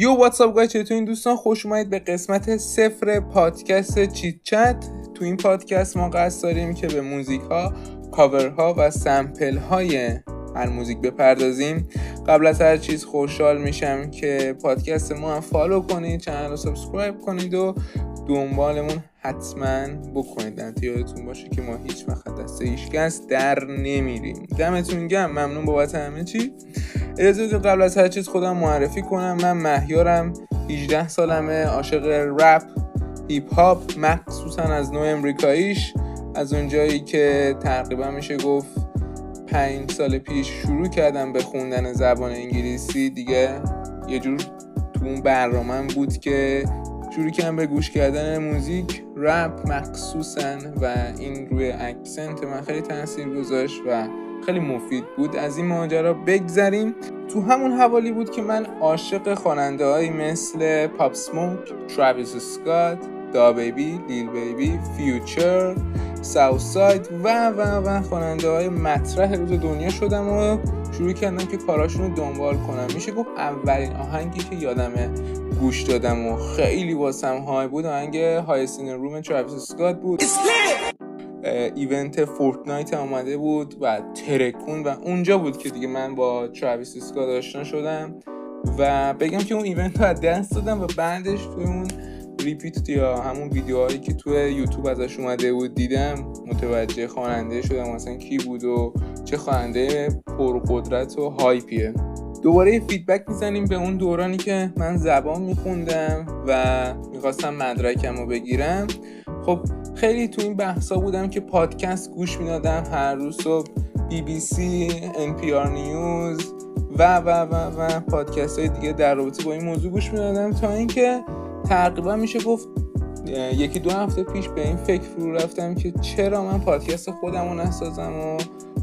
yo what's up guys چطور دوستان؟ خوش اومدید به قسمت صفر پادکست چیت چت. تو این پادکست ما قصد داریم که به موزیک ها کاورها و sample های هر موزیک بپردازیم. قبل از هر چیز خوشحال میشم که پادکست ما هم follow کنید channel رو subscribe کنید و دنبالمون حتما بکنید. نه یادتون باشه که ما هیچ وقت دست هیچکس در نمیریم. دمتون گرم ممنون بابت همه چی. اجازه قبل از هر چیز خودم معرفی کنم. من مهیارم. 18 سالمه. عاشق رپ هیپ هاپ مخصوصا از نوع امریکاییش. از اونجایی که تقریبا میشه گفت پنج سال پیش شروع کردم به خوندن زبان انگلیسی. دیگه یه جور تو اون برنامه بود که شروع کردم به گوش کردن موزیک رپ مخصوصا و این روی accent من خیلی تاثیر گذاشت و خیلی مفید بود. از این ماجرا بگذریم. تو همون حوالی بود که من عاشق خواننده مثل پاپ سموک تراویس اسکات دا بیبی لیل بیبی فیوچر ساید و و و خواننده های مطرح روز دنیا شدم و شروع کردم که کاراشون رو دنبال کنم. میشه گفت اولین آهنگی که یادمه. گوش دادم و خیلی واسم های بود. آهنگ Highest in the Room تراویس اسکات بود. event فورتنایت آمده بود و ترکون و اونجا بود که دیگه من با تراویس اسکات آشنا شدم. و بگم که اون event رو از دست دادم و بعدش توی اون repeat یا همون ویدیوهایی که توی یوتیوب ازش اومده بود دیدم. متوجه خواننده شدم مثلا کی بود و چه خواننده پرقدرت و hype یه دوباره feedback می‌زنیم به اون دورانی که من زبان میخوندم و می‌خواستم مدرکم رو بگیرم. خب خیلی تو این بحثا بودم که پادکست گوش می‌دادم هر روز صبح بی بی سی، NPR نیوز و و و و پادکست های دیگه در رابطه با این موضوع گوش می‌دادم تا اینکه تقریبا میشه گفت یکی دو هفته پیش به این فکر فرو رفتم که چرا من پادکست خودم رو نسازم و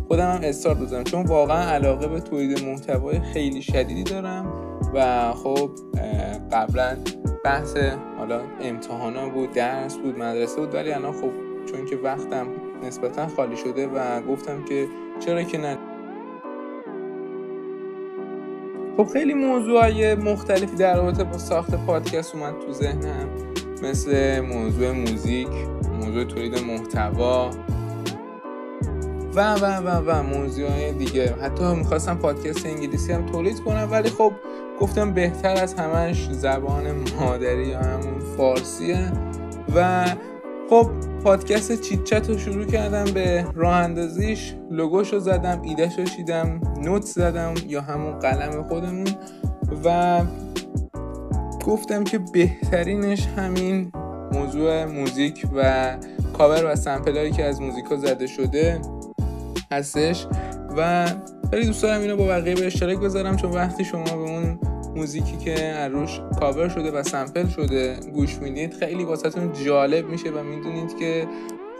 خودم هم استارت بزنم چون واقعا علاقه به تولید محتوای خیلی شدیدی دارم و خب قبلا بحث حالا امتحانا بود درس بود مدرسه بود ولی الان خب چون که وقتم نسبتا خالی شده و گفتم که چرا که نه. خب خیلی موضوعهای مختلفی در رابطه با ساخت پادکست اومد تو ذهنم مثل موضوع موزیک موضوع تولید محتوا و و و و موضوع های دیگه. حتی می‌خواستم پادکست انگلیسی هم تولید کنم ولی خب گفتم بهتر از همش زبان مادری یا همون فارسیه و خب پادکست چیت رو شروع کردم به راه اندازیش. لوگوش رو زدم ایدهش رو چیدم نوت زدم یا همون قلم خودمون. و گفتم که بهترینش همین موضوع موزیک و کاور و سمپل هایی که از موزیک ها زده شده. هستش. و خیلی دوست دارم اینو با بقیه به اشتراک بذارم چون وقتی شما به اون موزیکی که روش کاور شده و sample شده گوش می‌دید خیلی واسهتون جالب میشه و می‌دونید که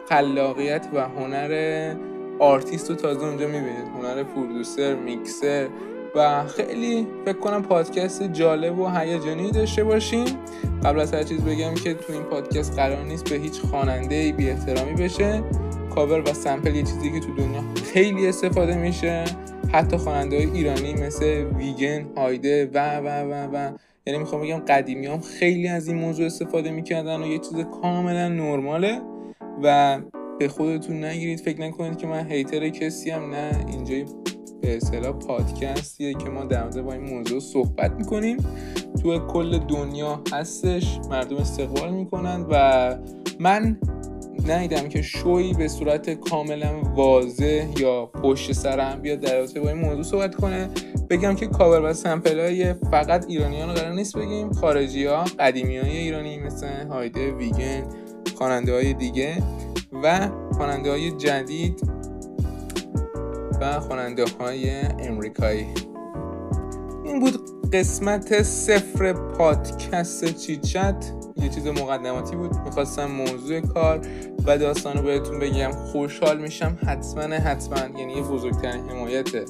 خلاقیت و هنر آرتیست رو تازه اونجا می‌بینید. هنر producer mixer و خیلی فکر کنم پادکست جالب و هیجانی داشته باشیم قبل از هر چیز بگم که تو این پادکست قرار نیست به هیچ خواننده بی احترامی بشه. کاور و سمپل یه چیزی که تو دنیا خیلی استفاده میشه. حتی خواننده ایرانی مثل ویگن هایده و و و و یعنی می‌خوام بگم قدیمی هم خیلی از این موضوع استفاده می‌کردن و یه چیز کاملا نرماله و به خودتون نگیرید. فکر نکنید که من هیتر کسی هم نه اینجا به اصطلاح پادکستیه که ما در با این موضوع صحبت می‌کنیم. تو کل دنیا هستش مردم استقبال می‌کنند و من ندیدم که شوی به صورت کاملا واضح یا پشت سرم بیاد در رابطه با این موضوع صحبت کنه. بگم که کاور و سمپل های فقط ایرانیان قرار نیست بگیم. خارجی ها قدیمی های ایرانی مثل هایده ویگن خواننده های دیگه و خواننده های جدید و خواننده های امریکایی. این بود قسمت صفر پادکست چیچت یه چیز مقدماتی بود. می‌خواستم موضوع کار و داستان رو بهتون بگم. خوشحال میشم. حتما حتما. یعنی یه بزرگترین حمایته.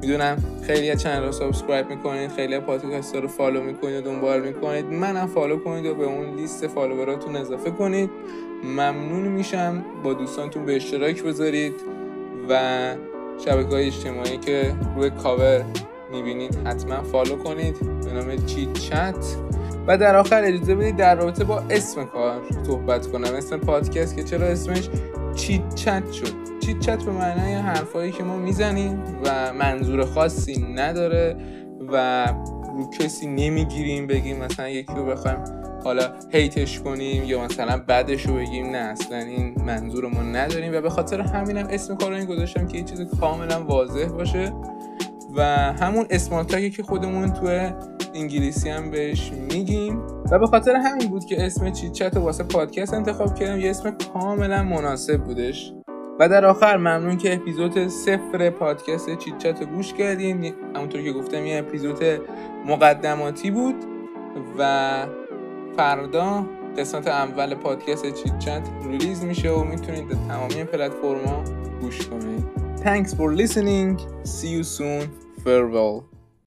می‌دونم خیلی از channel رو subscribe می‌کنید. خیلی پادکست رو follow می‌کنید و دنبال می‌کنید. منم follow کنید و به اون لیست follower اتون اضافه کنید. ممنون میشم. با دوستانتون به اشتراک بذارید و شبکه های اجتماعی که روی کاور می‌بینید حتما follow کنید. به نام چیت چت. و در آخر اجازه بدید در رابطه با اسم کار صحبت کنم. اسم پادکست که چرا اسمش چیت چت شد. چیت چت به معنای حرفایی که ما می‌زنیم و منظور خاصی نداره و رو کسی نمی‌گیریم بگیم مثلا یکی رو بخوایم حالا هیتش کنیم یا مثلا بدش رو بگیم. نه اصلا این منظور ما نداریم و به خاطر همینم اسم کار رو گذاشتم که یه چیز کاملا واضح باشه. و همون اسمارتاکی که خودمون تو انگلیسی هم بهش میگیم و به خاطر همین بود که اسم چیت چت واسه پادکست انتخاب کردم یه اسم کاملا مناسب بودش و در آخر ممنون که اپیزود صفر پادکست چیت چت گوش کردین همونطور که گفتم یه اپیزود مقدماتی بود و فردا قسمت اول پادکست چیت چت ریلیز میشه و می‌تونید به تمامی پلتفرما گوش کنید Thanks for listening. See you soon. Farewell.